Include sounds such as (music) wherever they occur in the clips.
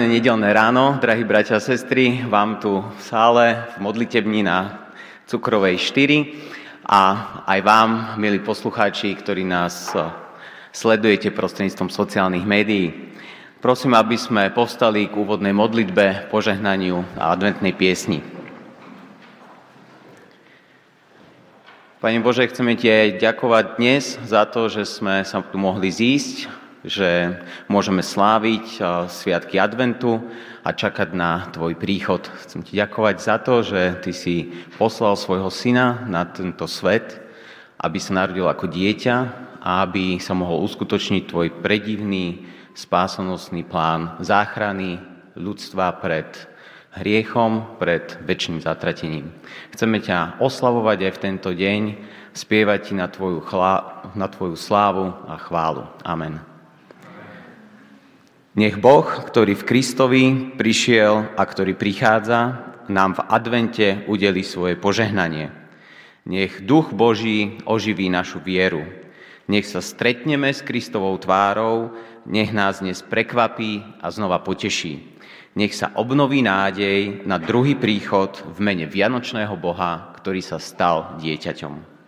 Požehnané nedelné ráno, drahí bratia a sestry, vám tu v sále v modlitebni na Cukrovej 4 a aj vám, milí poslucháči, ktorí nás eh, sledujete prostredníctvom sociálnych médií. Prosím, aby sme povstali k úvodnej modlitbe, požehnaniu a adventnej piesni. Pane Bože, chceme Ti ďakovať dnes za to, že sme sa tu mohli zísť, že môžeme sláviť sviatky adventu a čakať na Tvoj príchod. Chcem Ti ďakovať za to, že Ty si poslal svojho syna na tento svet, aby sa narodil ako dieťa a aby sa mohol uskutočniť Tvoj predivný spásonosný plán záchrany ľudstva pred hriechom, pred väčšným zatratením. Chceme ťa oslavovať aj v tento deň, spievať ti na tvoju, chla, na tvoju slávu a chválu. Amen. Nech Boh, ktorý v Kristovi prišiel a ktorý prichádza, nám v advente udeli svoje požehnanie. Nech Duch Boží oživí našu vieru. Nech sa stretneme s Kristovou tvárou, nech nás dnes prekvapí a znova poteší. Nech sa obnoví nádej na druhý príchod v mene Vianočného Boha, ktorý sa stal dieťaťom.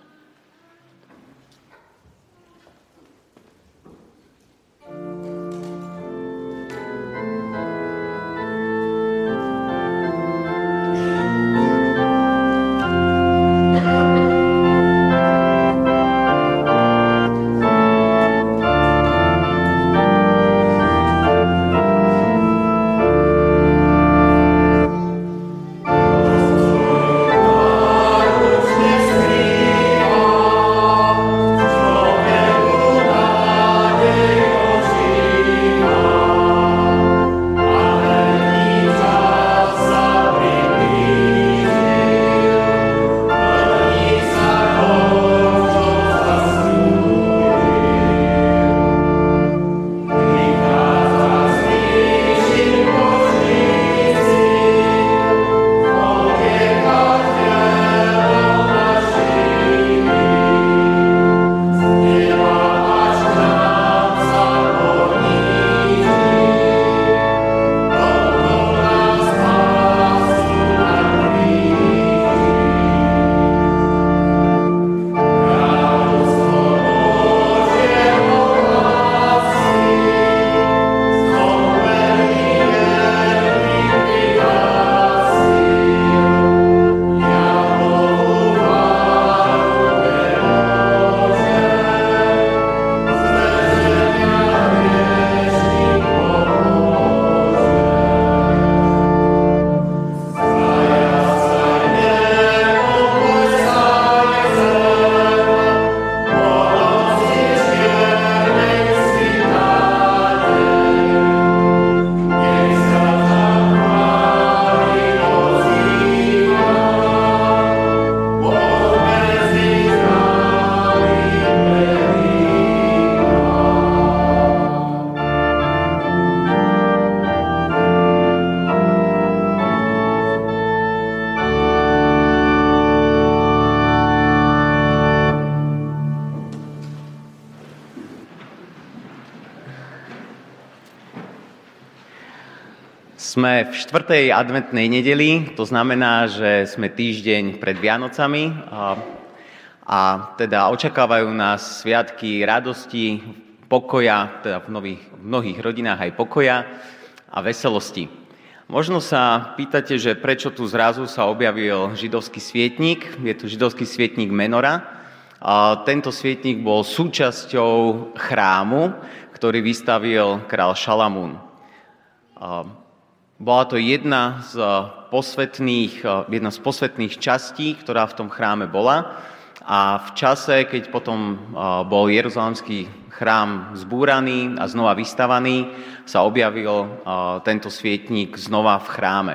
V štvrtej adventnej nedeli, to znamená, že sme týždeň pred Vianocami a, a teda očakávajú nás sviatky radosti, pokoja, teda v, nových, v mnohých rodinách aj pokoja a veselosti. Možno sa pýtate, že prečo tu zrazu sa objavil židovský svietnik, je to židovský svietnik Menora. A tento svietnik bol súčasťou chrámu, ktorý vystavil král Šalamún. Bola to jedna z eh, posvetných, eh, jedna z posvetných častí, ktorá v tom chráme bola. A v čase, keď potom eh, bol Jeruzalemský chrám zbúraný a znova vystavaný, sa objavil tento svietník znova v chráme.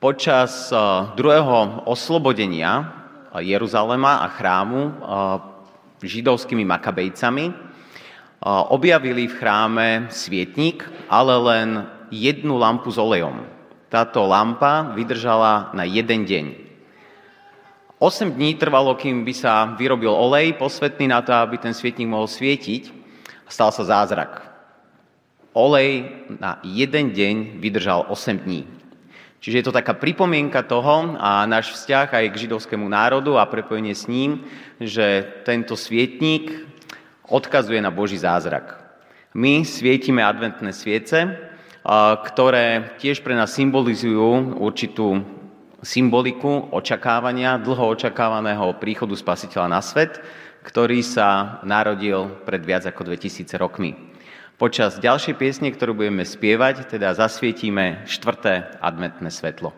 Počas druhého oslobodenia Jeruzalema a chrámu židovskými makabejcami objavili v chráme svietník, ale len jednu lampu s olejom. Táto lampa vydržala na jeden deň. 8 dní trvalo, kým by sa vyrobil olej posvetný na to, aby ten svietnik mohol svietiť. Stal sa zázrak. olej na jeden deň vydržal 8 dní. Čiže je to taká pripomienka toho a náš vzťah aj k židovskému národu a prepojenie s ním, že tento svietník odkazuje na Boží zázrak. My svietime adventné sviece, ktoré tiež pre nás symbolizujú určitú symboliku očakávania, dlho očakávaného príchodu Spasiteľa na svet, ktorý sa narodil pred viac ako 2000 rokmi. Počas ďalšej piesne, ktorú budeme spievať, teda zasvietíme štvrté adventné svetlo.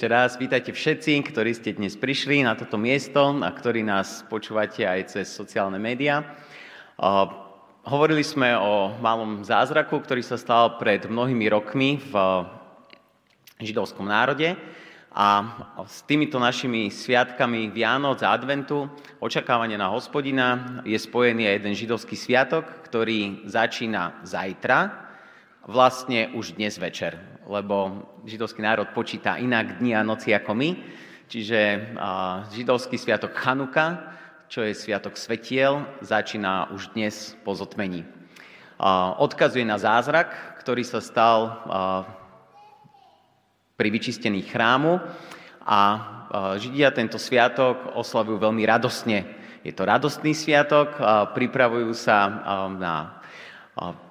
Ešte raz vítajte všetci, ktorí ste dnes prišli na toto miesto a ktorí nás počúvate aj cez sociálne médiá. Hovorili sme o malom zázraku, ktorý sa stal pred mnohými rokmi v židovskom národe a s týmito našimi sviatkami Vianoc a Adventu, očakávanie na hospodina, je spojený aj jeden židovský sviatok, ktorý začína zajtra, vlastne už dnes večer lebo židovský národ počíta inak dni a noci ako my. Čiže židovský sviatok Chanuka, čo je sviatok svetiel, začína už dnes po zotmení. Odkazuje na zázrak, ktorý sa stal pri vyčistení chrámu a Židia tento sviatok oslavujú veľmi radostne. Je to radostný sviatok, pripravujú sa na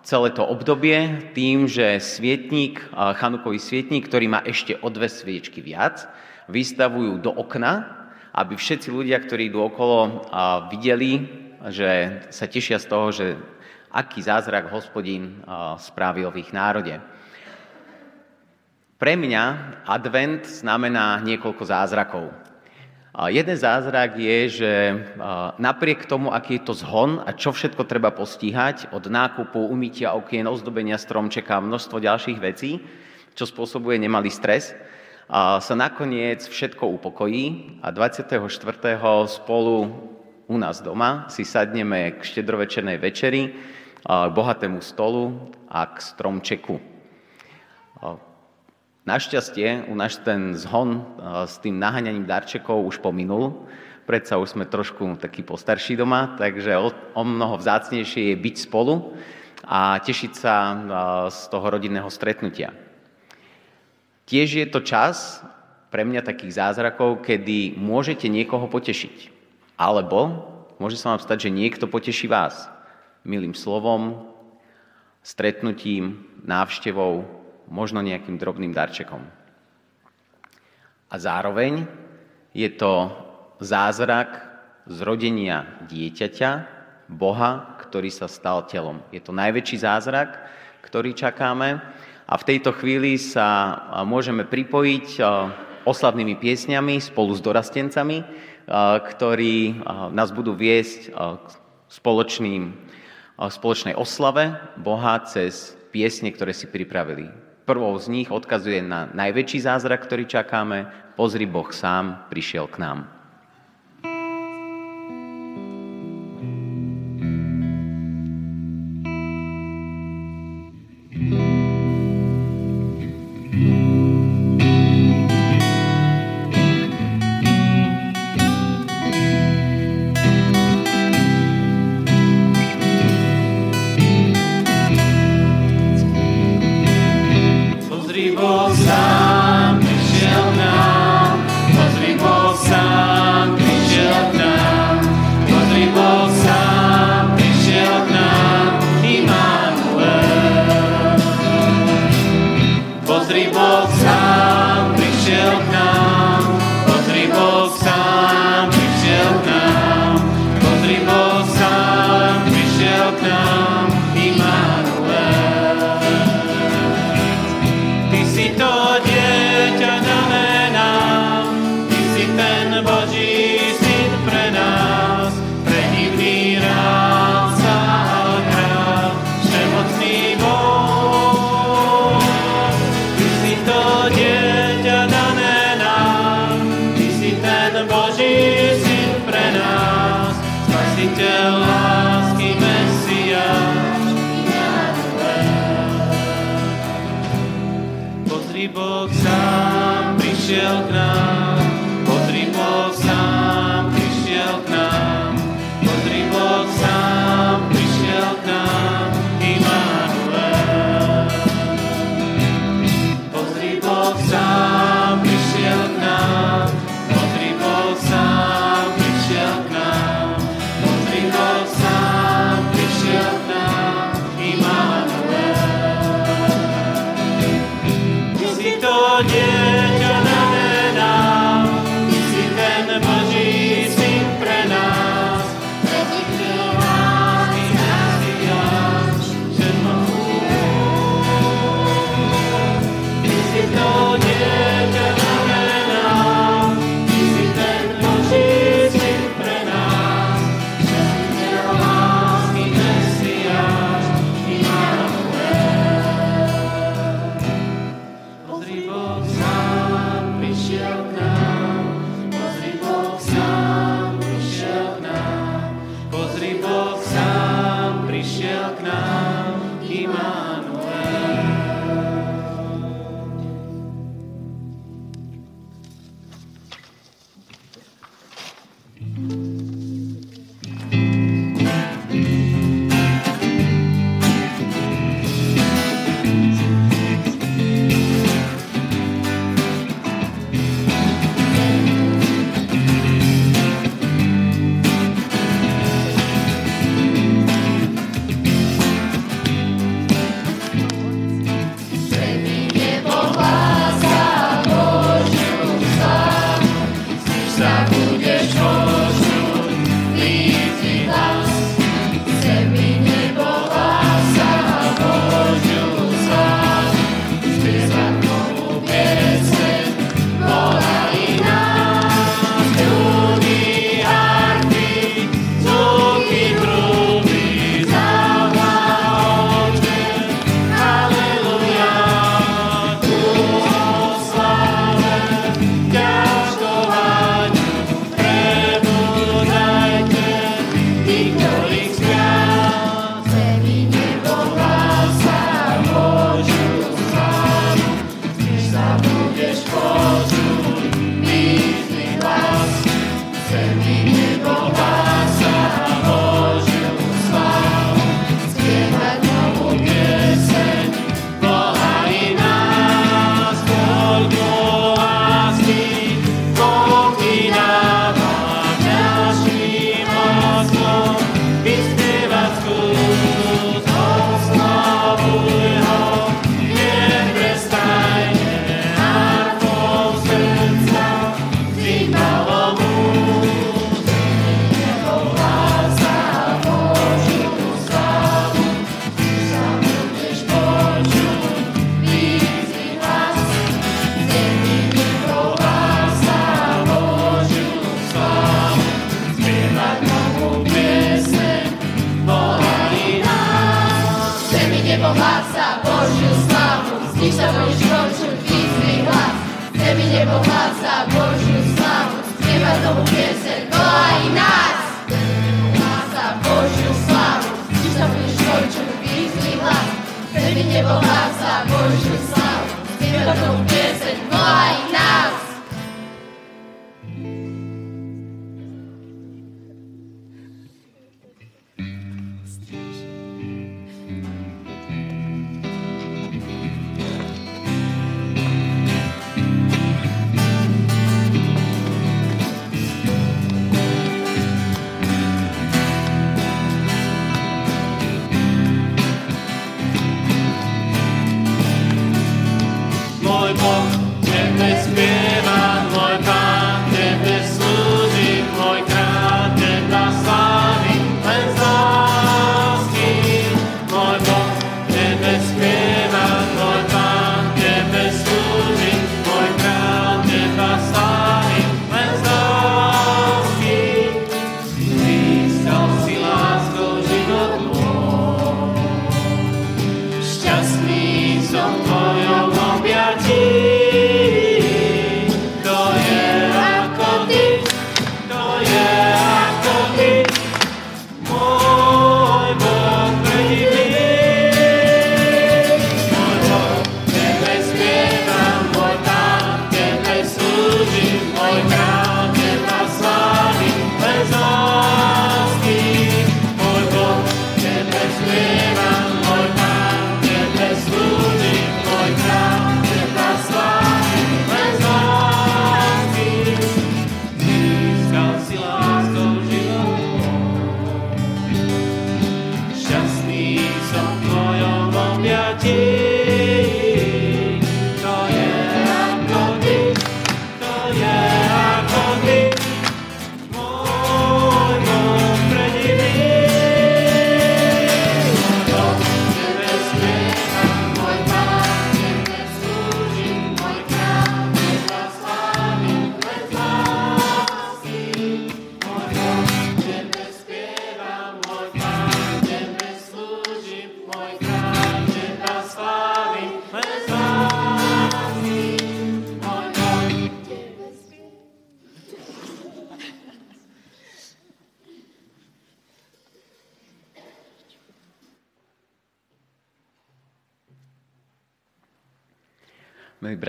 celé to obdobie tým, že svietník, chanukový svietník, ktorý má ešte o dve sviečky viac, vystavujú do okna, aby všetci ľudia, ktorí idú okolo, videli, že sa tešia z toho, že aký zázrak hospodín spravil v ich národe. Pre mňa advent znamená niekoľko zázrakov. Jeden zázrak je, že napriek tomu, aký je to zhon a čo všetko treba postíhať, od nákupu, umytia okien, ozdobenia stromčeka, množstvo ďalších vecí, čo spôsobuje nemalý stres, sa nakoniec všetko upokojí a 24. spolu u nás doma si sadneme k štedrovečernej večeri, k bohatému stolu a k stromčeku. Našťastie u nás ten zhon s tým naháňaním darčekov už pominul, predsa už sme trošku takí postarší doma, takže o, o mnoho vzácnejšie je byť spolu a tešiť sa z toho rodinného stretnutia. Tiež je to čas pre mňa takých zázrakov, kedy môžete niekoho potešiť. Alebo môže sa vám stať, že niekto poteší vás milým slovom, stretnutím, návštevou, možno nejakým drobným darčekom. A zároveň je to zázrak zrodenia dieťaťa, Boha, ktorý sa stal telom. Je to najväčší zázrak, ktorý čakáme a v tejto chvíli sa môžeme pripojiť oslavnými piesňami spolu s dorastencami, ktorí nás budú viesť k spoločným, spoločnej oslave Boha cez piesne, ktoré si pripravili. Prvou z nich odkazuje na najväčší zázrak, ktorý čakáme. Pozri, Boh sám prišiel k nám.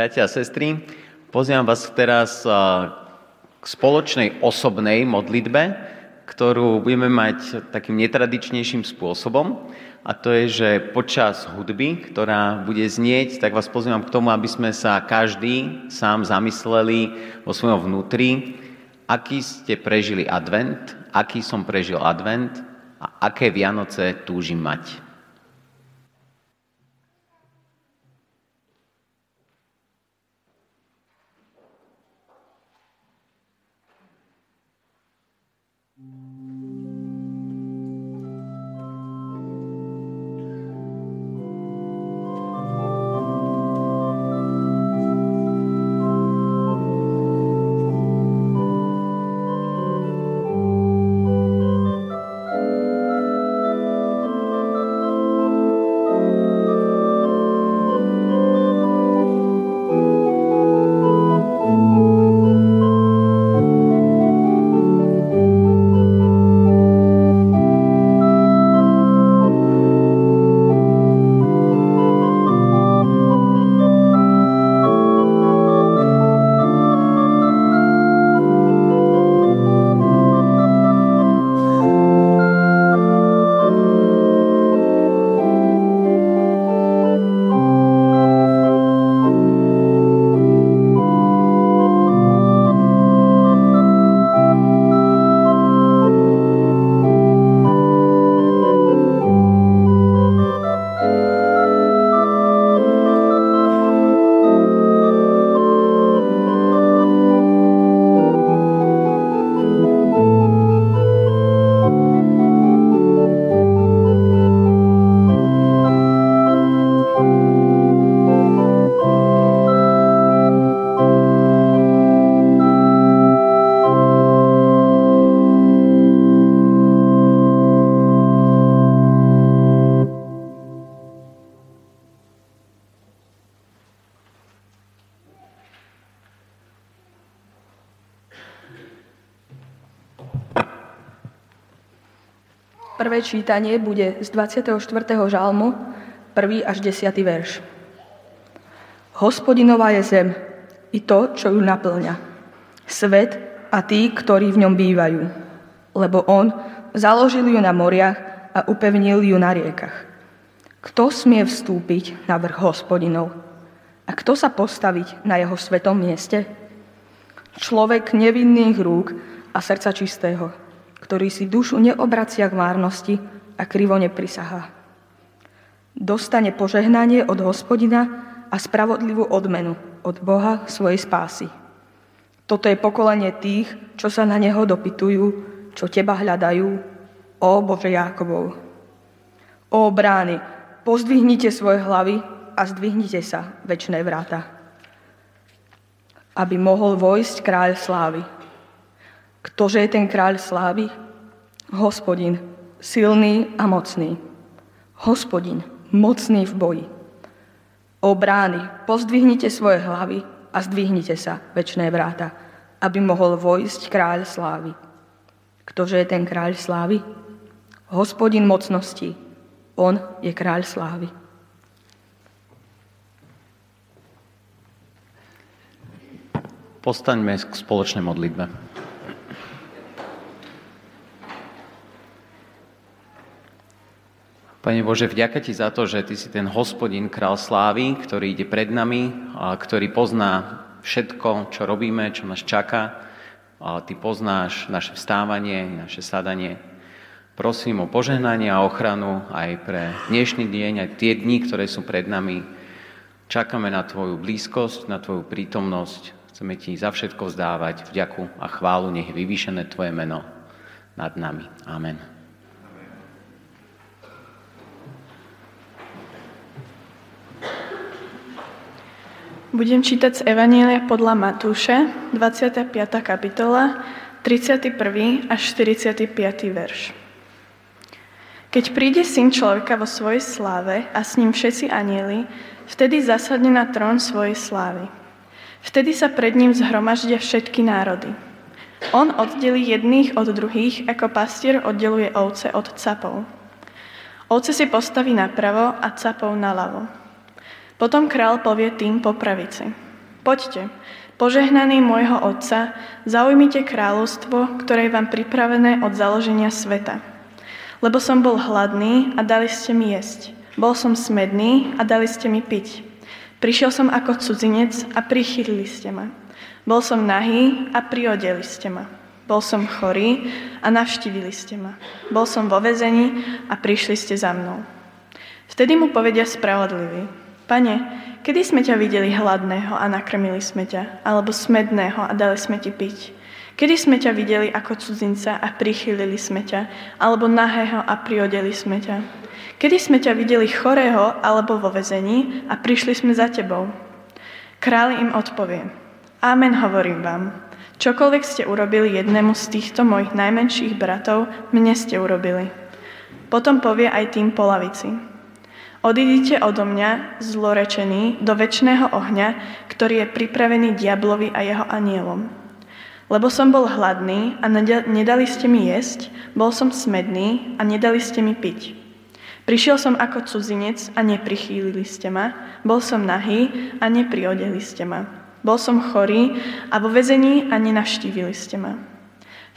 Bratia a sestry, pozývam vás teraz k spoločnej osobnej modlitbe, ktorú budeme mať takým netradičnejším spôsobom. A to je, že počas hudby, ktorá bude znieť, tak vás pozývam k tomu, aby sme sa každý sám zamysleli vo svojom vnútri, aký ste prežili advent, aký som prežil advent a aké Vianoce túžim mať. Čítanie bude z 24. žalmu, 1. až 10. verš. Hospodinová je zem, i to, čo ju naplňa. Svet a tí, ktorí v ňom bývajú. Lebo on založil ju na moriach a upevnil ju na riekach. Kto smie vstúpiť na vrch hospodinov? A kto sa postaviť na jeho svetom mieste? Človek nevinných rúk a srdca čistého, ktorý si dušu neobracia k márnosti a krivo neprisahá. Dostane požehnanie od hospodina a spravodlivú odmenu od Boha svojej spásy. Toto je pokolenie tých, čo sa na Neho dopytujú, čo Teba hľadajú, ó Bože Jákobov. Ó brány, pozdvihnite svoje hlavy a zdvihnite sa, väčšné vráta, aby mohol vojsť kráľ slávy. Ktože je ten kráľ slávy? Hospodin, silný a mocný. Hospodin, mocný v boji. O brány, pozdvihnite svoje hlavy a zdvihnite sa, väčšné vráta, aby mohol vojsť kráľ slávy. Ktože je ten kráľ slávy? Hospodin mocnosti, on je kráľ slávy. Postaňme k spoločnej modlitbe. Pane Bože, vďaka Ti za to, že Ty si ten hospodin, král slávy, ktorý ide pred nami, a ktorý pozná všetko, čo robíme, čo nás čaká. A Ty poznáš naše vstávanie, naše sadanie. Prosím o požehnanie a ochranu aj pre dnešný deň, aj tie dni, ktoré sú pred nami. Čakáme na Tvoju blízkosť, na Tvoju prítomnosť, Chceme Ti za všetko vzdávať vďaku a chválu, nech je vyvýšené Tvoje meno nad nami. Amen. Budem čítať z Evanielia podľa Matúše, 25. kapitola, 31. až 45. verš. Keď príde syn človeka vo svojej sláve a s ním všetci anieli, vtedy zasadne na trón svojej slávy. Vtedy sa pred ním zhromaždia všetky národy. On oddelí jedných od druhých, ako pastier oddeluje ovce od capov. Ovce si postaví napravo a capov naľavo. Potom král povie tým po pravici. Poďte, požehnaný môjho otca, zaujmite kráľovstvo, ktoré je vám pripravené od založenia sveta. Lebo som bol hladný a dali ste mi jesť. Bol som smedný a dali ste mi piť. Prišiel som ako cudzinec a prichýlili ste ma. Bol som nahý a priodeli ste ma. Bol som chorý a navštívili ste ma. Bol som vo vezení a prišli ste za mnou. Vtedy mu povedia spravodlivý. Pane, kedy sme ťa videli hladného a nakrmili sme ťa, alebo smedného a dali sme ti piť? Kedy sme ťa videli ako cudzinca a prichylili sme ťa, alebo nahého a priodeli sme ťa? Kedy sme ťa videli chorého alebo vo vezení a prišli sme za tebou? Kráľ im odpovie, Amen hovorím vám, čokoľvek ste urobili jednému z týchto mojich najmenších bratov, mne ste urobili. Potom povie aj tým po lavici. Odidite odo mňa, zlorečený, do väčšného ohňa, ktorý je pripravený diablovi a jeho anielom. Lebo som bol hladný a nedali ste mi jesť, bol som smedný a nedali ste mi piť. Prišiel som ako cudzinec a neprichýlili ste ma. Bol som nahý a nepriodeli ste ma. Bol som chorý a vo vezení a nenavštívili ste ma.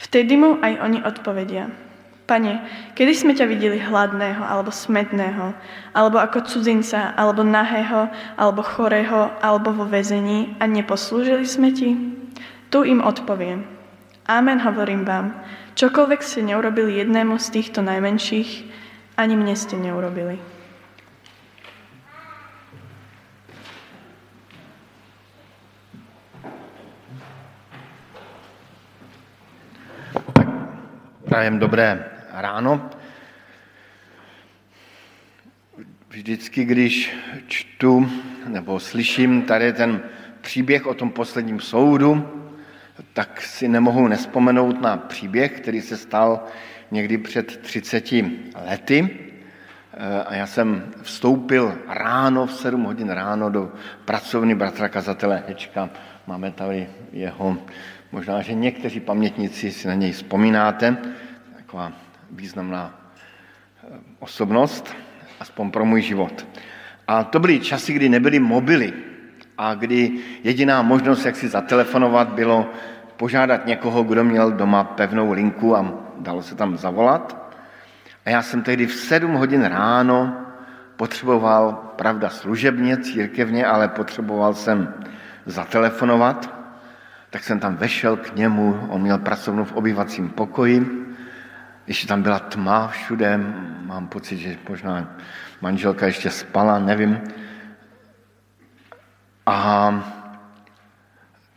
Vtedy mu aj oni odpovedia. Pane, kedy sme ťa videli hladného alebo smedného, alebo ako cudzinca, alebo nahého, alebo chorého, alebo vo vezení a neposlúžili sme ti? Tu im odpoviem. Amen hovorím vám, čokoľvek ste neurobili jednému z týchto najmenších, ani mne ste neurobili. Prajem dobré ráno. Vždycky, když čtu nebo slyším tady ten příběh o tom posledním soudu, tak si nemohu nespomenout na příběh, který se stal někdy před 30 lety eh, a já jsem vstoupil ráno, v 7 hodin ráno do pracovny bratra kazatele Hečka. Máme tady jeho, možná, že někteří pamětníci si na něj vzpomínáte, taková významná osobnost, aspoň pro můj život. A to byly časy, kdy nebyly mobily a kdy jediná možnost, jak si zatelefonovat, bylo požádat někoho, kdo měl doma pevnou linku a dalo se tam zavolat. A já jsem tehdy v 7 hodin ráno potřeboval, pravda služebně, církevně, ale potřeboval jsem zatelefonovat, tak jsem tam vešel k němu, on měl pracovnu v obyvacím pokoji, ještě tam byla tma všude, mám pocit, že možná manželka ještě spala, nevím. A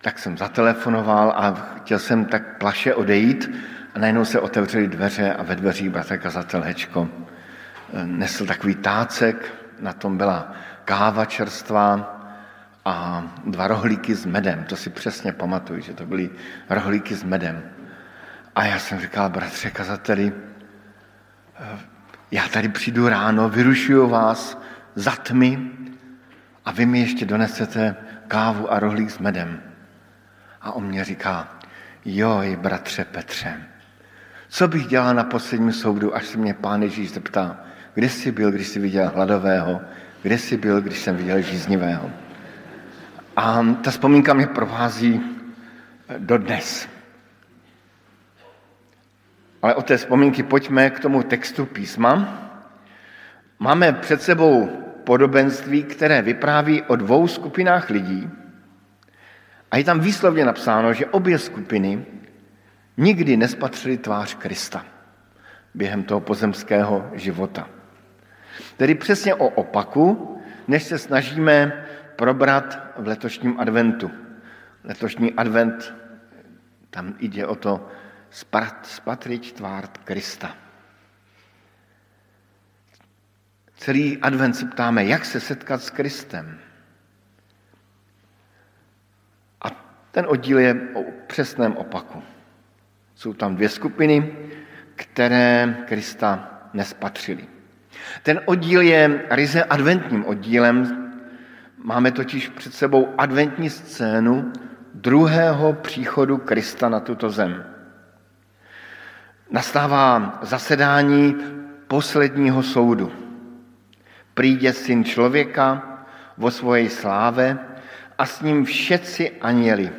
tak jsem zatelefonoval a chtěl jsem tak plaše odejít a najednou se otevřely dveře a ve dveří bratr kazatel Hečko nesl takový tácek, na tom byla káva čerstvá a dva rohlíky s medem. To si přesně pamatuju, že to byly rohlíky s medem. A já jsem říkal, bratře kazateli, já tady přijdu ráno, vyrušuju vás za tmy a vy mi ještě donesete kávu a rohlík s medem. A on mě říká, joj, bratře Petře, co bych dělal na posledním soudu, až se mě pán Ježíš zeptá, kde jsi byl, když jsi viděl hladového, kde jsi byl, když jsem viděl žíznivého. A ta vzpomínka mě provází dodnes. Ale od té vzpomínky pojďme k tomu textu písma. Máme před sebou podobenství, které vypráví o dvou skupinách lidí. A je tam výslovně napsáno, že obě skupiny nikdy nespatřili tvář Krista během toho pozemského života. Tedy přesně o opaku, než se snažíme probrat v letošním adventu. Letošní advent, tam jde o to spatřit tvár Krista. Celý advent se ptáme, jak se setkat s Kristem. A ten oddíl je o přesném opaku. Jsou tam dvě skupiny, které Krista nespatřili. Ten oddíl je ryze adventním oddílem. Máme totiž před sebou adventní scénu druhého příchodu Krista na tuto zem. Nastává zasedání posledního soudu. Přijde syn člověka vo svojej sláve a s ním všetci aněli.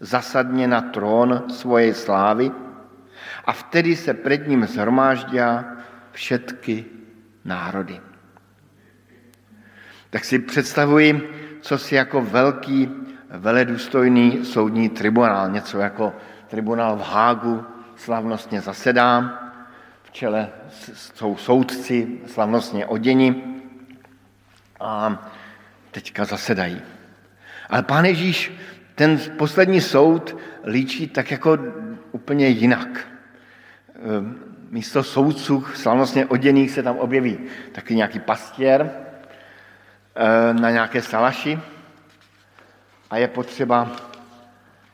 Zasadně na trón svojej slávy a vtedy se před ním zhromáždí všetky národy. Tak si představuji, co si jako velký veledůstojný soudní tribunál, něco jako tribunál v Hágu slavnostně zasedá, v čele jsou soudci slavnostně oděni a teďka zasedají. Ale pán Ježíš ten poslední soud líčí tak jako úplně jinak místo soudců slavnostně oděných se tam objeví taky nějaký pastěr eh, na nějaké salaši a je potřeba,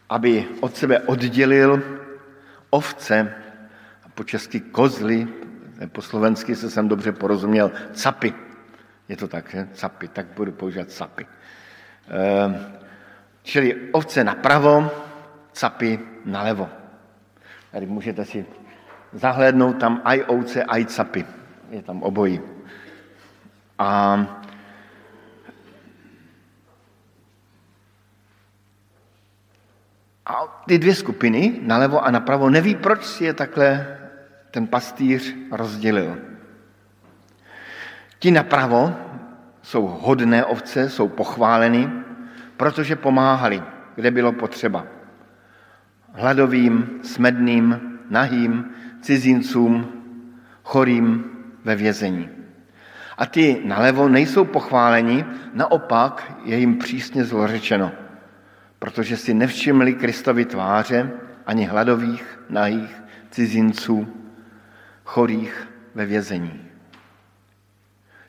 aby od sebe oddělil ovce, po česky kozly, po slovensky se jsem dobře porozuměl, capy. Je to tak? Capy, tak budu používat capy. Eh, čili ovce napravo, capy nalevo. Tady můžete si zahlédnout tam aj ovce, aj capy. Je tam obojí. A A ty dvě skupiny, nalevo a napravo, neví, proč si je takhle ten pastýř rozdělil. Ti napravo jsou hodné ovce, jsou pochváleny, protože pomáhali, kde bylo potřeba. Hladovým, smedným, nahým, cizincům, chorým ve vězení. A ty nalevo nejsou pochváleni, naopak je jim přísně zlořečeno, protože si nevšimli Kristovi tváře ani hladových, nahých, cizinců, chorých ve vězení.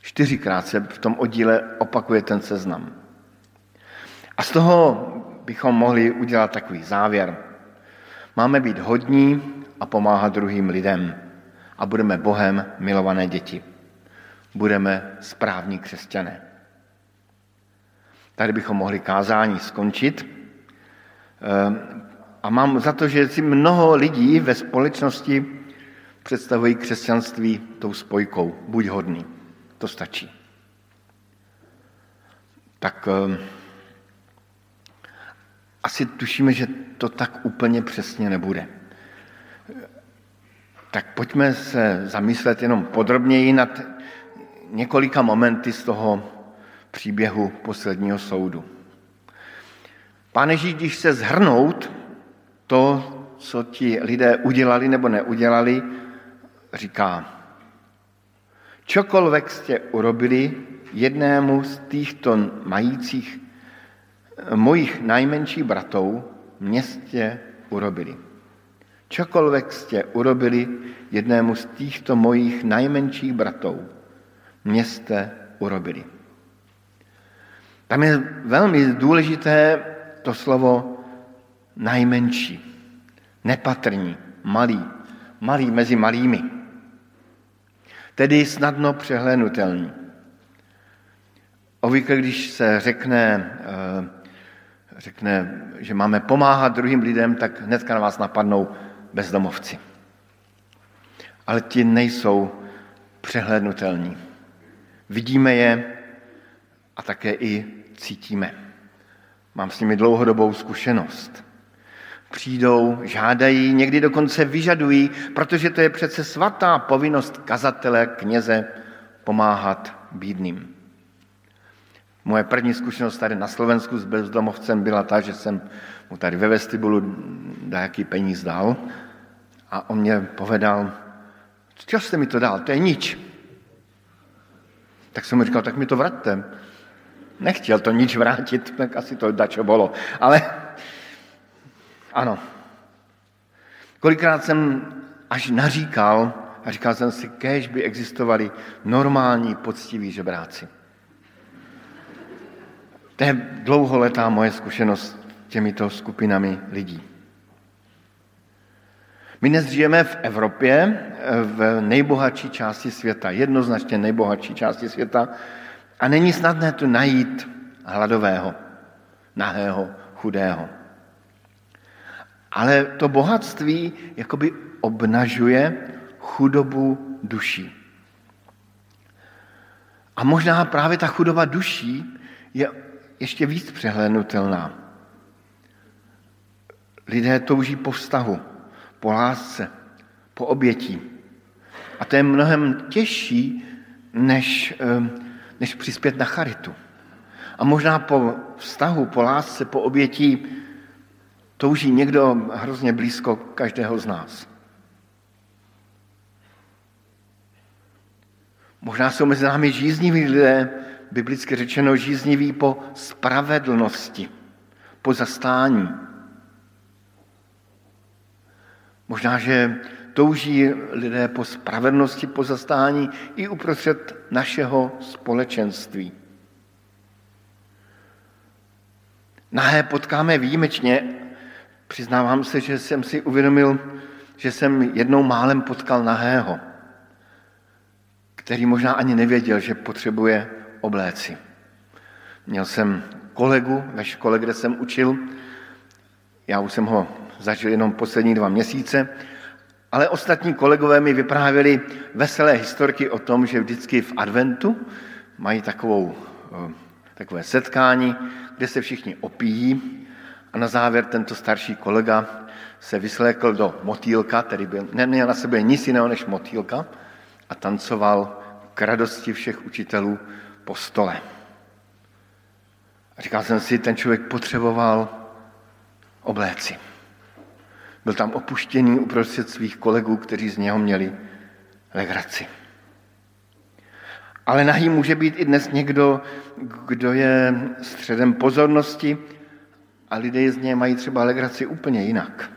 Čtyřikrát se v tom oddíle opakuje ten seznam. A z toho bychom mohli udělat takový závěr. Máme být hodní, a pomáhat druhým lidem. A budeme Bohem milované děti. Budeme správní křesťané. Tady bychom mohli kázání skončit. Ehm, a mám za to, že si mnoho lidí ve společnosti představují křesťanství tou spojkou. Buď hodný. To stačí. Tak um, asi tušíme, že to tak úplně přesně nebude. Tak pojďme se zamyslet jenom podrobněji nad několika momenty z toho příběhu posledního soudu. Pane když se zhrnout to, co ti lidé udělali nebo neudělali, říká, čokoliv jste urobili jednému z těchto majících mojich najmenších bratou, městě urobili. Čokoliv jste urobili jednému z těchto mojich najmenších bratou, měste urobili. Tam je velmi důležité to slovo najmenší, nepatrní, malý, malý mezi malými. Tedy snadno přehlédnutelný. Obvykle, když se řekne, eh, řekne, že máme pomáhat druhým lidem, tak hnedka na vás napadnou bezdomovci. Ale ti nejsou přehlédnutelní. Vidíme je a také i cítíme. Mám s nimi dlouhodobou zkušenost. Přijdou, žádají, někdy dokonce vyžadují, protože to je přece svatá povinnost kazatele, kněze pomáhat bídným. Moje první zkušenost tady na Slovensku s bezdomovcem byla ta, že jsem mu tady ve vestibulu jaký peníz dal a on mě povedal, co jste mi to dal, to je nič. Tak jsem mu říkal, tak mi to vraťte. Nechtěl to nič vrátit, tak asi to dačo bylo. Ale ano. Kolikrát jsem až naříkal a říkal jsem si, kež by existovali normální, poctiví žebráci. To je dlouholetá moje zkušenost těmito skupinami lidí. My dnes žijeme v Evropě, v nejbohatší části světa, jednoznačně nejbohatší části světa a není snadné tu najít hladového, nahého, chudého. Ale to bohatství jakoby obnažuje chudobu duší. A možná právě ta chudoba duší je ještě víc přehlédnutelná. Lidé touží po vztahu, po lásce, po obětí. A to je mnohem těžší, než, ehm, než přispět na charitu. A možná po vztahu, po lásce, po obětí touží někdo hrozně blízko každého z nás. Možná jsou mezi námi žízniví lidé, biblicky řečeno žízniví po spravedlnosti, po zastání. Možná, že touží lidé po spravedlnosti, po zastání i uprostřed našeho společenství. Nahé potkáme výjimečně. Přiznávám se, že jsem si uvědomil, že jsem jednou málem potkal nahého, který možná ani nevěděl, že potřebuje obléci. Měl jsem kolegu ve škole, kde jsem učil. Já už jsem ho zažil jenom poslední dva měsíce, ale ostatní kolegové mi vyprávěli veselé historky o tom, že vždycky v adventu mají takovou, eh, takové setkání, kde se všichni opíjí a na závěr tento starší kolega se vyslékl do motýlka, který byl, neměl na sebe nic jiného než motýlka a tancoval k radosti všech učitelů po stole. A říkal jsem si, ten člověk potřeboval obléci. Byl tam opuštěný uprostřed svých kolegů, kteří z něho měli legraci. Ale nahý může být i dnes někdo, kdo je středem pozornosti a lidé z něj mají třeba legraci úplně jinak.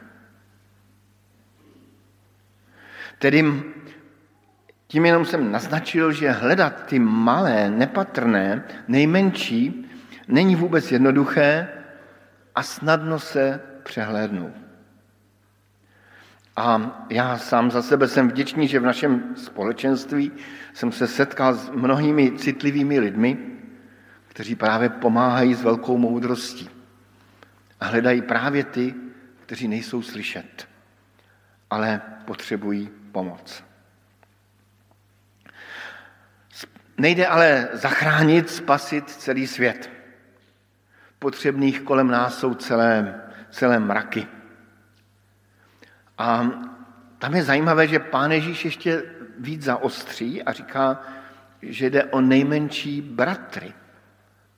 Tedy tím jenom jsem naznačil, že hledat ty malé, nepatrné, nejmenší není vůbec jednoduché a snadno se přehlédnou. A já sám za sebe jsem vděčný, že v našem společenství jsem se setkal s mnohými citlivými lidmi, kteří právě pomáhají s velkou moudrostí a hledají právě ty, kteří nejsou slyšet, ale potřebují pomoc. Nejde ale zachránit, spasit celý svět. Potřebných kolem nás jsou celé, celé mraky. A tam je zajímavé, že pán Ježíš ještě víc zaostří a říká, že jde o nejmenší bratry.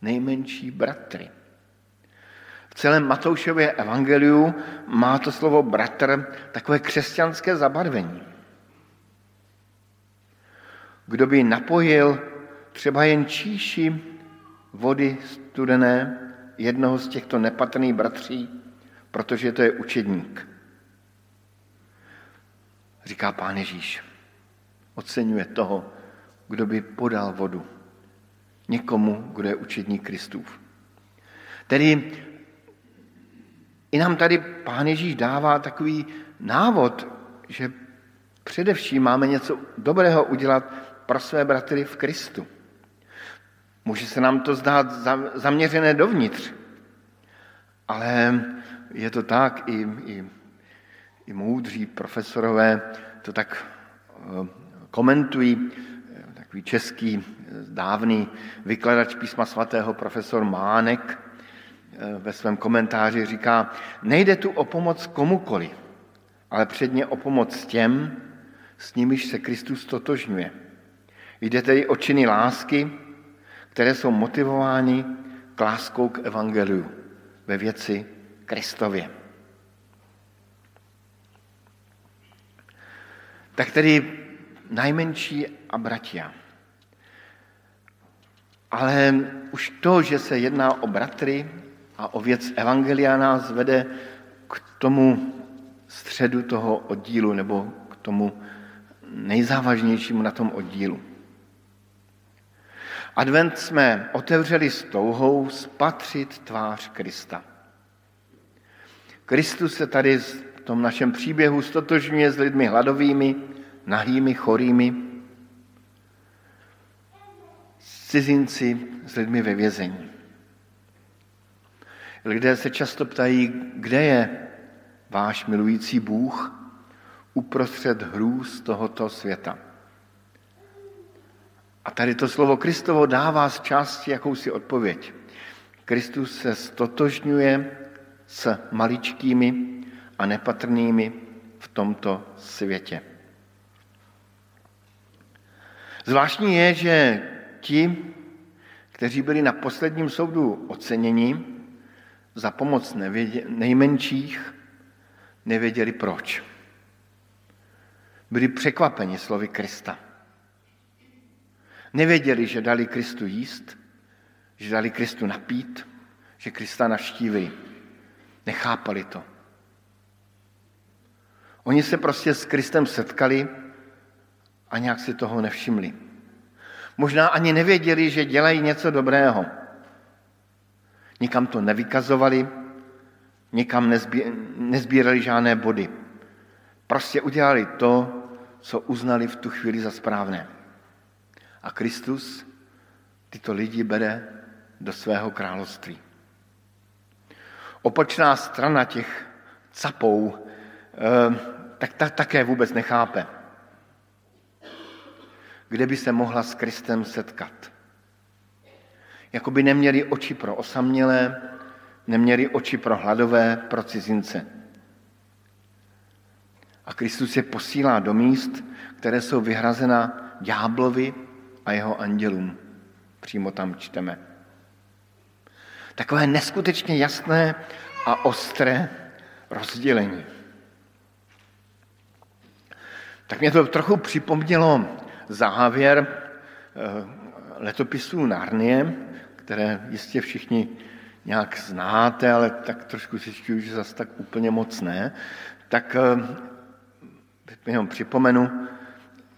Nejmenší bratry. V celém Matoušově evangeliu má to slovo bratr takové křesťanské zabarvení. Kdo by napojil třeba jen číši vody studené jednoho z těchto nepatrných bratří, protože to je učedník. Říká pán Ježíš. Oceňuje toho, kdo by podal vodu. Někomu, kdo je učedník Kristův. Tedy i nám tady pán Ježíš dává takový návod, že především máme něco dobrého udělat pro své bratry v Kristu. Může se nám to zdát zaměřené dovnitř, ale je to tak, i, i, i moudří profesorové to tak eh, komentují. Takový český dávný vykladač písma svatého profesor Mánek eh, ve svém komentáři říká, nejde tu o pomoc komukoli, ale předně o pomoc těm, s nimiž se Kristus totožňuje. Jde tedy o činy lásky, které jsou motivovány k láskou k evangeliu ve věci Kristově. Tak tedy najmenší a bratia. Ale už to, že se jedná o bratry a o věc Evangelia nás vede k tomu středu toho oddílu nebo k tomu nejzávažnějšímu na tom oddílu. Advent jsme otevřeli s touhou spatřit tvář Krista. Kristus se tady tom našem příběhu stotožňuje s lidmi hladovými, nahými, chorými, s cizinci, s lidmi ve vězení. Lidé se často ptají, kde je váš milující Bůh uprostřed hrůz tohoto světa. A tady to slovo Kristovo dává z části jakousi odpověď. Kristus se stotožňuje s maličkými a nepatrnými v tomto světě. Zvláštní je, že ti, kteří byli na posledním soudu oceněni za pomoc nevědě, nejmenších, nevěděli proč. Byli překvapeni slovy Krista. Nevěděli, že dali Kristu jíst, že dali Kristu napít, že Krista navštívili. Nechápali to. Oni se prostě s Kristem setkali a nějak si toho nevšimli. Možná ani nevěděli, že dělají něco dobrého. Nikam to nevykazovali, nikam nezbírali žádné body. Prostě udělali to, co uznali v tu chvíli za správné. A Kristus tyto lidi bere do svého království. Opačná strana těch capou tak, tak také vůbec nechápe, kde by se mohla s Kristem setkat. Jakoby neměli oči pro osamělé, neměli oči pro hladové, pro cizince. A Kristus je posílá do míst, které jsou vyhrazena ďáblovi a jeho andělům. Přímo tam čteme. Takové neskutečně jasné a ostré rozdělení. Tak mě to trochu připomnělo závěr eh, letopisů Narnie, které jistě všichni nějak znáte, ale tak trošku si že zase tak úplně moc ne. Tak eh, jenom připomenu,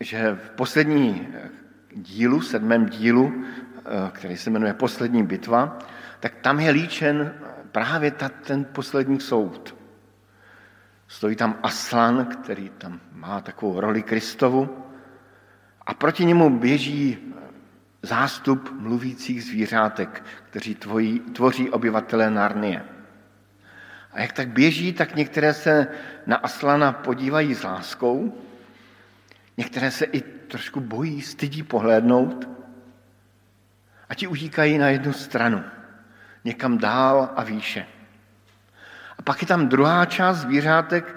že v poslední dílu, sedmém dílu, eh, který se jmenuje Poslední bitva, tak tam je líčen právě ta, ten poslední soud. Stojí tam Aslan, který tam má takovou roli Kristovu a proti němu běží zástup mluvících zvířátek, kteří tvojí, tvoří obyvatele Narnie. A jak tak běží, tak některé se na Aslana podívají s láskou Některé se i trošku bojí, stydí pohlédnout a ti utíkají na jednu stranu, někam dál a výše. Pak je tam druhá část zvířátek,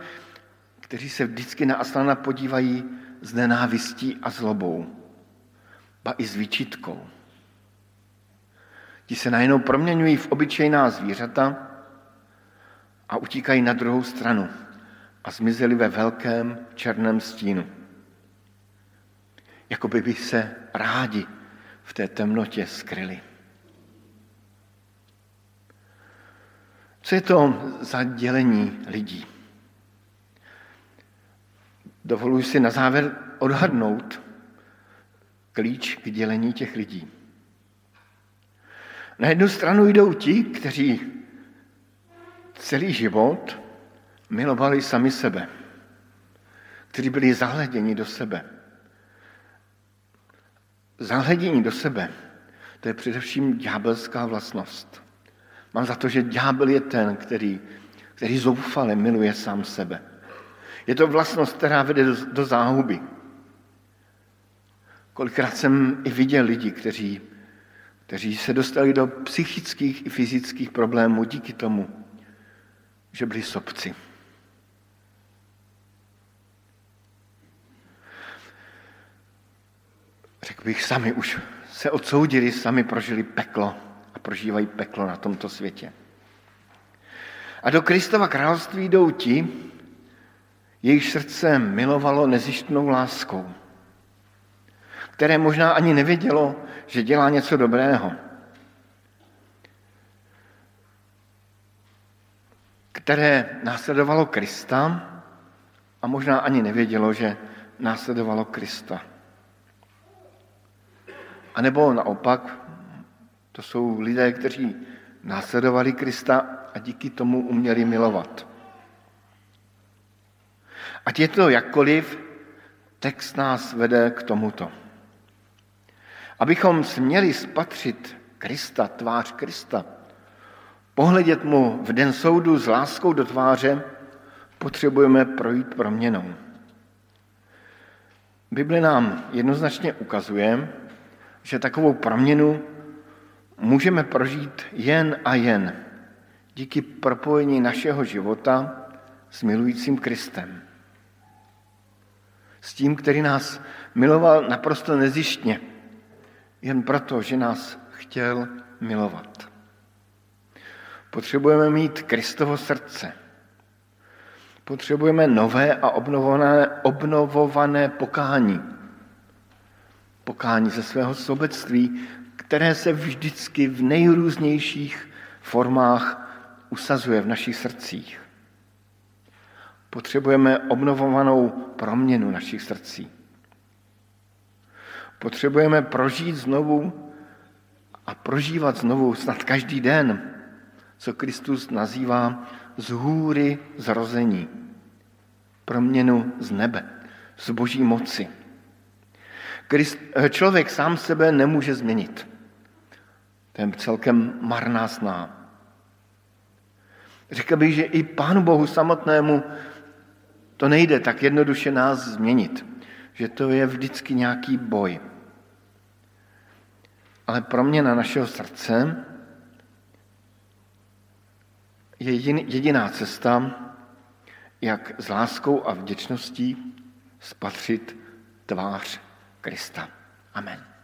kteří se vždycky na Aslana podívají s nenávistí a zlobou, ba i s výčitkou. Ti se najednou proměňují v obyčejná zvířata a utíkají na druhou stranu a zmizeli ve velkém černém stínu. Jako by se rádi v té temnotě skryli. Co je to za dělení lidí? Dovoluji si na závěr odhadnout klíč k dělení těch lidí. Na jednu stranu jdou ti, kteří celý život milovali sami sebe, kteří byli zahleděni do sebe. Zahledění do sebe, to je především ďábelská vlastnost. Mám za to, že ďábel je ten, který, který zoufale miluje sám sebe. Je to vlastnost, která vede do, do záhuby. Kolikrát jsem i viděl lidi, kteří, kteří se dostali do psychických i fyzických problémů díky tomu, že byli sobci. Řekl bych, sami už se odsoudili, sami prožili peklo prožívají peklo na tomto světě. A do Kristova království jdou ti, jejich srdce milovalo nezištnou láskou, které možná ani nevědělo, že dělá něco dobrého. Které následovalo Krista a možná ani nevědělo, že následovalo Krista. A nebo naopak, to jsou lidé, kteří následovali Krista a díky tomu uměli milovat. Ať je to jakkoliv, text nás vede k tomuto. Abychom směli spatřit Krista, tvář Krista, pohledět mu v den soudu s láskou do tváře, potřebujeme projít proměnou. Bible nám jednoznačně ukazuje, že takovou proměnu můžeme prožít jen a jen díky propojení našeho života s milujícím Kristem. S tím, který nás miloval naprosto nezištně, jen proto, že nás chtěl milovat. Potřebujeme mít Kristovo srdce. Potřebujeme nové a obnovované, obnovované pokání. Pokání ze svého sobectví, které se vždycky v nejrůznějších formách usazuje v našich srdcích. Potřebujeme obnovovanou proměnu našich srdcí. Potřebujeme prožít znovu a prožívat znovu snad každý den, co Kristus nazývá z hůry zrození, proměnu z nebe, z boží moci. Christ, člověk sám sebe nemůže změnit. To je celkem marná sná. Řekl bych, že i Pánu Bohu samotnému to nejde tak jednoduše nás změnit, že to je vždycky nějaký boj. Ale proměna našeho srdce je jediná cesta, jak s láskou a vděčností spatřit tvář Krista. Amen.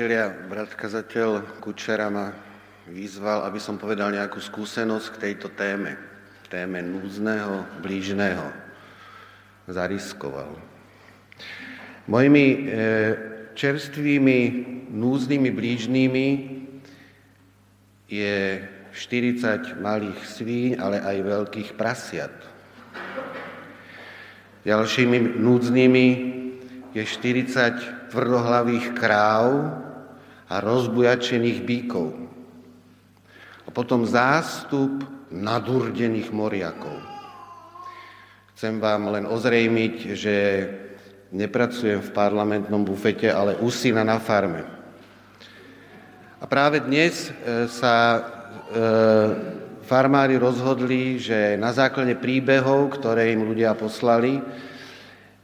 Priatelia, brat kazateľ Kučera ma vyzval, aby som povedal nejakú skúsenosť k tejto téme, téme núdzneho, blížneho. Zariskoval. Mojimi e, čerstvými núznymi blížnými je 40 malých svíň, ale aj veľkých prasiat. Ďalšími núdznymi je 40 tvrdohlavých kráv a rozbujačených bíkov. A potom zástup nadurdených moriakov. Chcem vám len ozrejmiť, že nepracujem v parlamentnom bufete, ale u syna na farme. A práve dnes e, sa e, farmári rozhodli, že na základe príbehov, ktoré im ľudia poslali,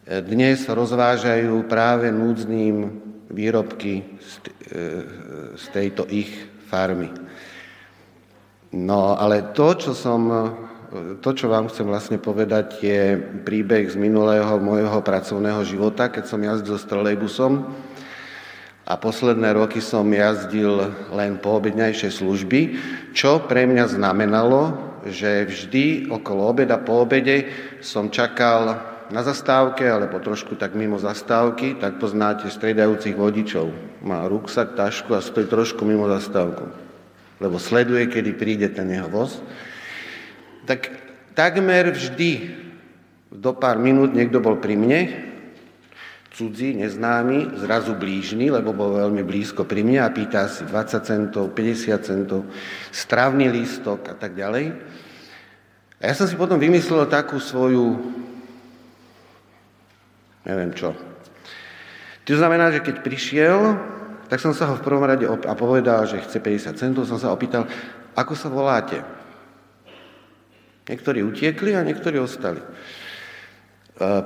dnes rozvážajú práve núdznym výrobky z tejto ich farmy. No ale to, čo som, to, čo vám chcem vlastne povedať, je príbeh z minulého môjho pracovného života, keď som jazdil s trolejbusom a posledné roky som jazdil len po obedňajšej služby, čo pre mňa znamenalo, že vždy okolo obeda, po obede som čakal na zastávke alebo trošku tak mimo zastávky, tak poznáte stredajúcich vodičov. Má ruksak, tašku a stojí trošku mimo zastávku, lebo sleduje, kedy príde ten jeho voz. Tak takmer vždy do pár minút niekto bol pri mne, cudzí, neznámy, zrazu blížny, lebo bol veľmi blízko pri mne a pýta si 20 centov, 50 centov, stravný lístok a tak ďalej. A ja som si potom vymyslel takú svoju neviem čo. To znamená, že keď prišiel, tak som sa ho v prvom rade a povedal, že chce 50 centov, som sa opýtal, ako sa voláte. Niektorí utiekli a niektorí ostali. E,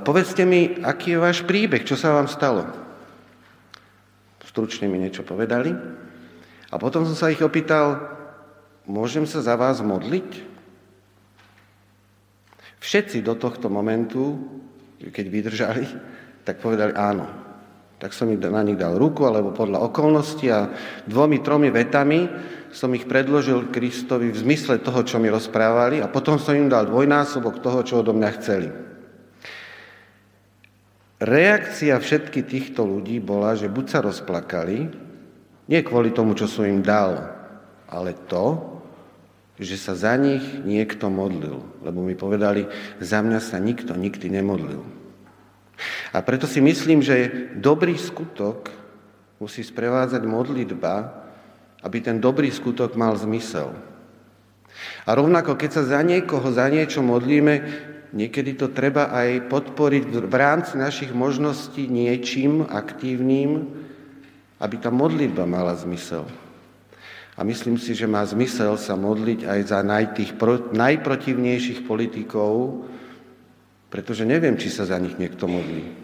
povedzte mi, aký je váš príbeh, čo sa vám stalo. Stručne mi niečo povedali. A potom som sa ich opýtal, môžem sa za vás modliť? Všetci do tohto momentu keď vydržali, tak povedali áno. Tak som na nich dal ruku, alebo podľa okolností a dvomi, tromi vetami som ich predložil Kristovi v zmysle toho, čo mi rozprávali a potom som im dal dvojnásobok toho, čo odo mňa chceli. Reakcia všetkých týchto ľudí bola, že buď sa rozplakali, nie kvôli tomu, čo som im dal, ale to, že sa za nich niekto modlil. Lebo mi povedali, za mňa sa nikto nikdy nemodlil. A preto si myslím, že dobrý skutok musí sprevádzať modlitba, aby ten dobrý skutok mal zmysel. A rovnako, keď sa za niekoho, za niečo modlíme, niekedy to treba aj podporiť v rámci našich možností niečím aktívnym, aby tá modlitba mala zmysel. A myslím si, že má zmysel sa modliť aj za naj, tých pro, najprotivnejších politikov, pretože neviem, či sa za nich niekto modlí.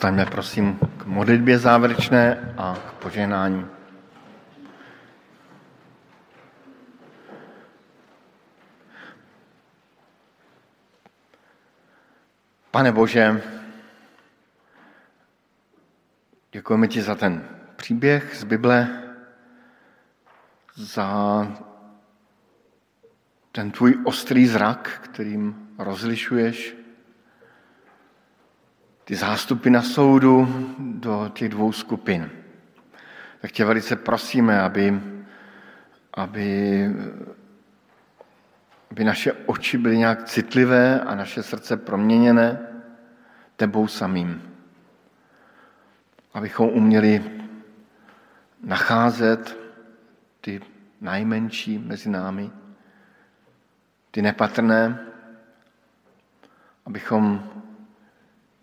Postaňme prosím k modlitbě závěrečné a k požehnání. Pane Bože, děkujeme ti za ten příběh z Bible, za ten tvůj ostrý zrak, kterým rozlišuješ ty zástupy na soudu do těch dvou skupin. Tak tě velice prosíme, aby, aby, aby naše oči byly nějak citlivé a naše srdce proměněné tebou samým. Abychom uměli nacházet ty najmenší mezi námi, ty nepatrné, abychom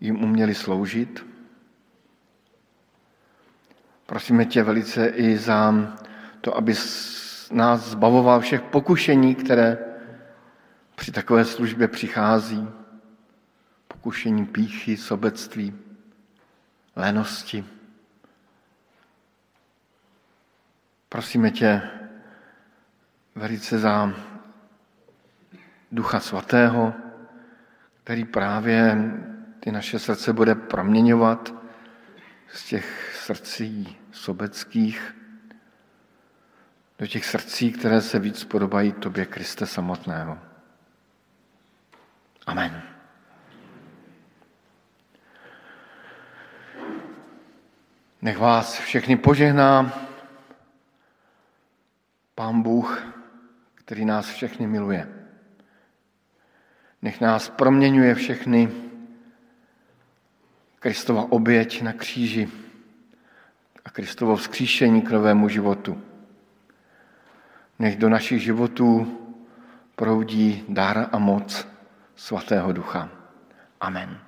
jim uměli sloužit. Prosíme tě velice i za to, aby nás zbavoval všech pokušení, které při takové službě přichází. Pokušení píchy, sobectví, lenosti. Prosíme tě velice za Ducha Svatého, který právě ty naše srdce bude proměňovat z těch srdcí sobeckých do těch srdcí, které se víc podobají tobě, Kriste samotného. Amen. Nech vás všechny požehná Pán Bůh, který nás všechny miluje. Nech nás proměňuje všechny Kristova oběť na kříži a Kristovo vzkříšení k novému životu. Nech do našich životů proudí dar a moc svatého ducha. Amen.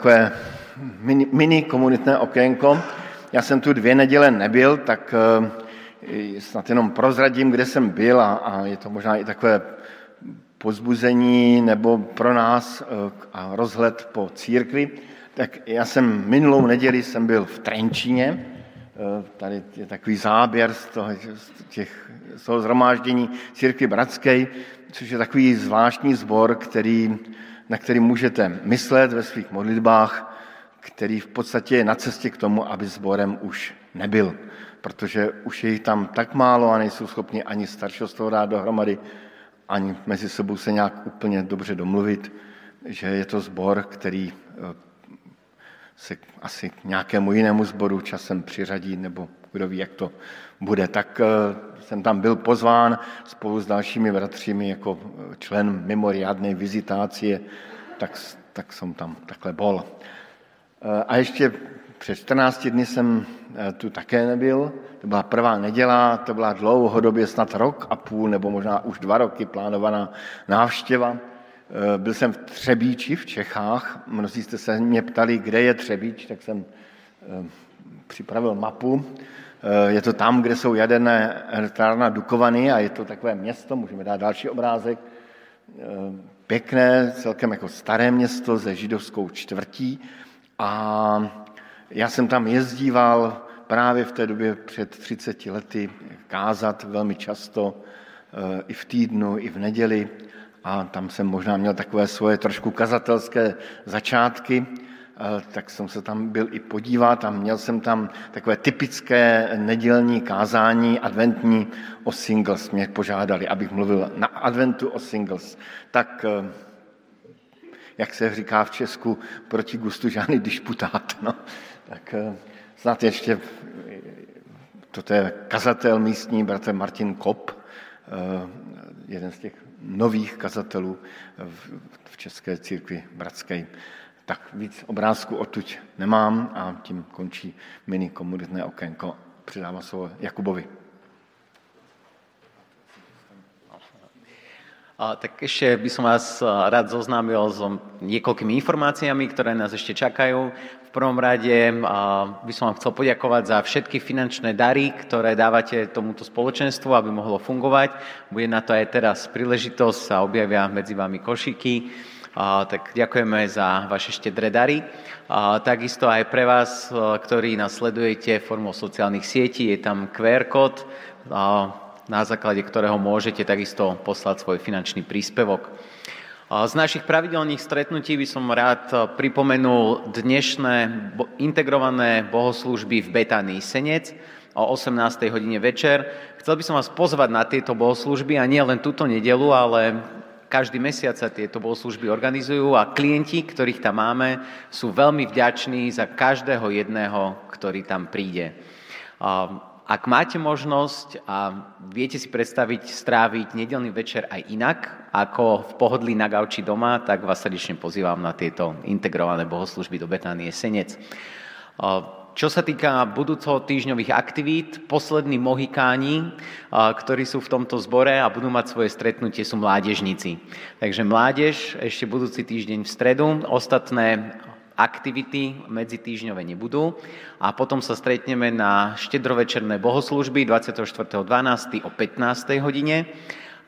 Takové mini, mini komunitné okénko. Já jsem tu dvě neděle nebyl, tak eh, snad jenom prozradím, kde jsem byl a, a je to možná i takové pozbuzení nebo pro nás eh, a rozhled po církvi. Tak já jsem minulou neděli jsem byl v Trenčíně, eh, tady je takový záběr z toho, z těch, z toho zhromáždění církvy bratské, což je takový zvláštní sbor, který, na který můžete myslet ve svých modlitbách, který v podstatě je na cestě k tomu, aby sborem už nebyl, protože už je jich tam tak málo a nejsou schopni ani staršostvo dát dohromady, ani mezi sebou se nějak úplně dobře domluvit, že je to sbor, který eh, se asi k nějakému jinému sboru časem přiřadí, nebo kdo ví, jak to bude. Tak eh, jsem tam byl pozván spolu s dalšími bratřími jako eh, člen mimoriádné vizitácie, tak, tak jsem tam takhle bol. A ještě před 14 dny jsem tu také nebyl, to byla prvá neděla, to byla dlouhodobě snad rok a půl, nebo možná už dva roky plánovaná návštěva. Eh, byl jsem v Třebíči v Čechách, mnozí jste se mě ptali, kde je Třebíč, tak jsem eh, připravil mapu. Eh, je to tam, kde jsou jaderné elektrárna Dukovany a je to takové město, můžeme dát další obrázek, pěkné, celkem jako staré město se židovskou čtvrtí. A já jsem tam jezdíval právě v té době před 30 lety kázat velmi často, eh, i v týdnu, i v neděli. A tam jsem možná měl takové svoje trošku kazatelské začátky, eh, tak jsem se tam byl i podívat a měl jsem tam takové typické nedělní kázání adventní o singles. Mě požádali, abych mluvil na adventu o singles. Tak eh, jak se říká v Česku, proti gustu žádný disputát. (laughs) No. Tak Snad ještě, toto je kazatel místní, bratr Martin Kop, eh, jeden z těch nových kazatelů v České církvi bratské. Tak víc obrázku odtuď nemám a tím končí mini komunitné okénko. Předávám slovo Jakubovi. A, tak ešte by som vás rád zoznámil s niekoľkými informáciami, ktoré nás ešte čakajú. V prvom rade by som vám chcel poďakovať za všetky finančné dary, ktoré dávate tomuto spoločenstvu, aby mohlo fungovať. Bude na to aj teraz príležitosť, sa objavia medzi vami košiky. Tak ďakujeme za vaše štedré dary. Takisto aj pre vás, ktorí nás sledujete formou sociálnych sietí, je tam QR kód, na základe ktorého môžete takisto poslať svoj finančný príspevok. Z našich pravidelných stretnutí by som rád pripomenul dnešné integrované bohoslužby v Betánii Senec o 18. hodine večer. Chcel by som vás pozvať na tieto bohoslužby a nie len túto nedelu, ale každý mesiac sa tieto bohoslužby organizujú a klienti, ktorých tam máme, sú veľmi vďační za každého jedného, ktorý tam príde. Ak máte možnosť a viete si predstaviť stráviť nedelný večer aj inak, ako v pohodlí na gauči doma, tak vás srdečne pozývam na tieto integrované bohoslužby do Betánie Senec. Čo sa týka budúceho týždňových aktivít, poslední mohikáni, ktorí sú v tomto zbore a budú mať svoje stretnutie, sú mládežníci. Takže mládež ešte budúci týždeň v stredu, ostatné aktivity medzi týždňové nebudú. A potom sa stretneme na štedrovečerné bohoslužby 24.12. o 15. hodine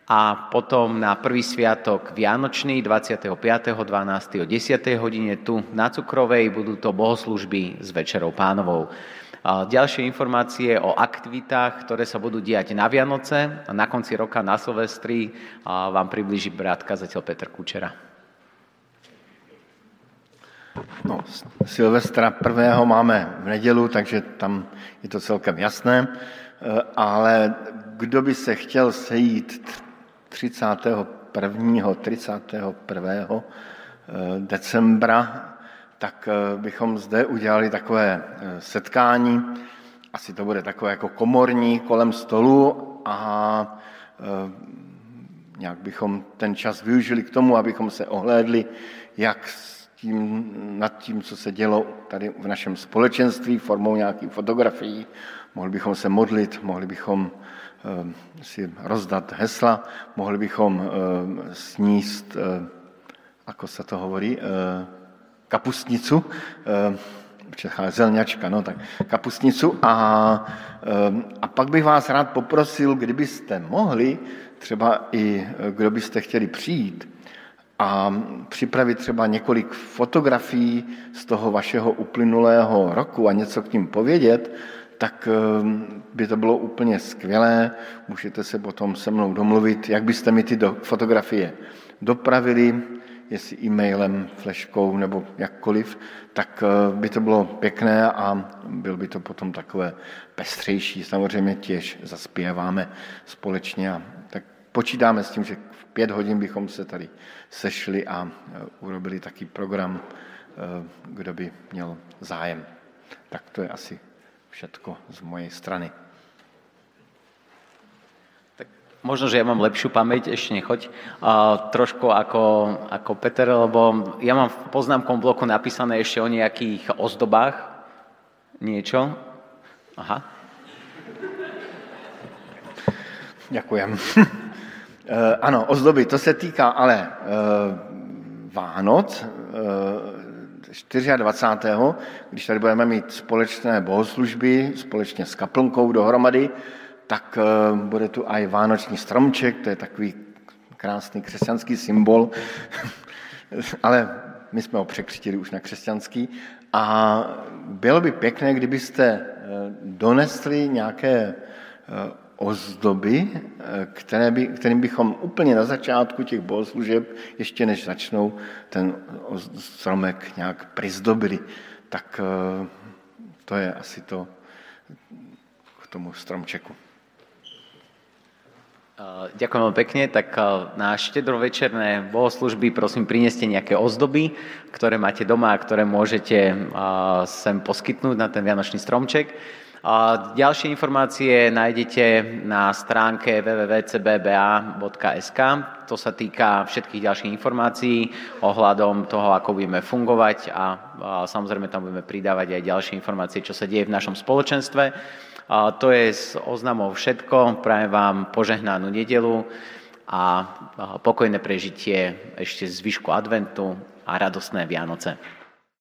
a potom na prvý sviatok Vianočný 25.12. o 10. hodine tu na Cukrovej budú to bohoslužby s Večerou pánovou. Ďalšie informácie o aktivitách, ktoré sa budú diať na Vianoce a na konci roka na Silvestri vám približí brat kazateľ Petr Kučera. No, Silvestra prvého máme v nedělu, takže tam je to celkem jasné, eh, ale kdo by se chtěl sejít 31. 31. Eh, decembra, tak eh, bychom zde udělali takové setkání, asi to bude takové jako komorní kolem stolu a nějak bychom ten čas využili k tomu, abychom se ohlédli, jak tím, nad tím, co se dělo tady v našem společenství formou nějakých fotografií. Mohli bychom se modlit, mohli bychom si rozdat hesla, mohli bychom uh, sníst, uh, ako se to hovorí, kapustnicu, zelňačka, no tak kapustnicu. A, a pak bych vás rád poprosil, kdybyste mohli, třeba i kdo byste chtěli přijít, a připravit třeba několik fotografií z toho vašeho uplynulého roku a něco k ním povědět, tak ehm, by to bylo úplně skvělé. Můžete se potom se mnou domluvit, jak byste mi ty do, fotografie dopravili, jestli e-mailem, fleškou nebo jakkoliv, tak eh, by to bylo pěkné a byl by to potom takové pestřejší. Samozřejmě těž zaspěváme společně a tak počítáme s tím, že v pět hodin bychom se tady sešli a eh, urobili taký program, eh, kdo by měl zájem. Tak to je asi všetko z mojej strany. Tak možno, že ja mám lepšiu pamäť, ešte nechoď. Uh, trošku ako, ako Peter, lebo ja mám v poznámkom bloku napísané ešte o nejakých ozdobách. Niečo. Aha. Ďakujem. (laughs) ano, ozdoby, to se týká ale uh, Vánoc, uh, 24. když tady budeme mít společné bohoslužby, společně s kaplnkou dohromady, tak eh, bude tu i vánoční stromček, to je takový krásný křesťanský symbol, (laughs) ale my jsme ho překřtili už na křesťanský. A bylo by pěkné, kdybyste eh, donesli nějaké eh, ozdoby, eh, které by, kterým bychom úplně na začátku těch bohoslužeb, ještě než začnou, ten stromek nějak prizdobili. Tak eh, to je asi to k tomu stromčeku. Ďakujem veľmi pekne. Tak na štedrovečerné bohoslužby prosím prineste nejaké ozdoby, ktoré máte doma a ktoré môžete sem poskytnúť na ten vianočný stromček. Ďalšie informácie nájdete na stránke www.cbba.sk. To sa týka všetkých ďalších informácií ohľadom toho, ako budeme fungovať a, samozrejme tam budeme pridávať aj ďalšie informácie, čo sa deje v našom spoločenstve. To je s oznamou všetko. Prajem vám požehnanú nedelu a pokojné prežitie ešte zvyšku adventu a radostné Vianoce.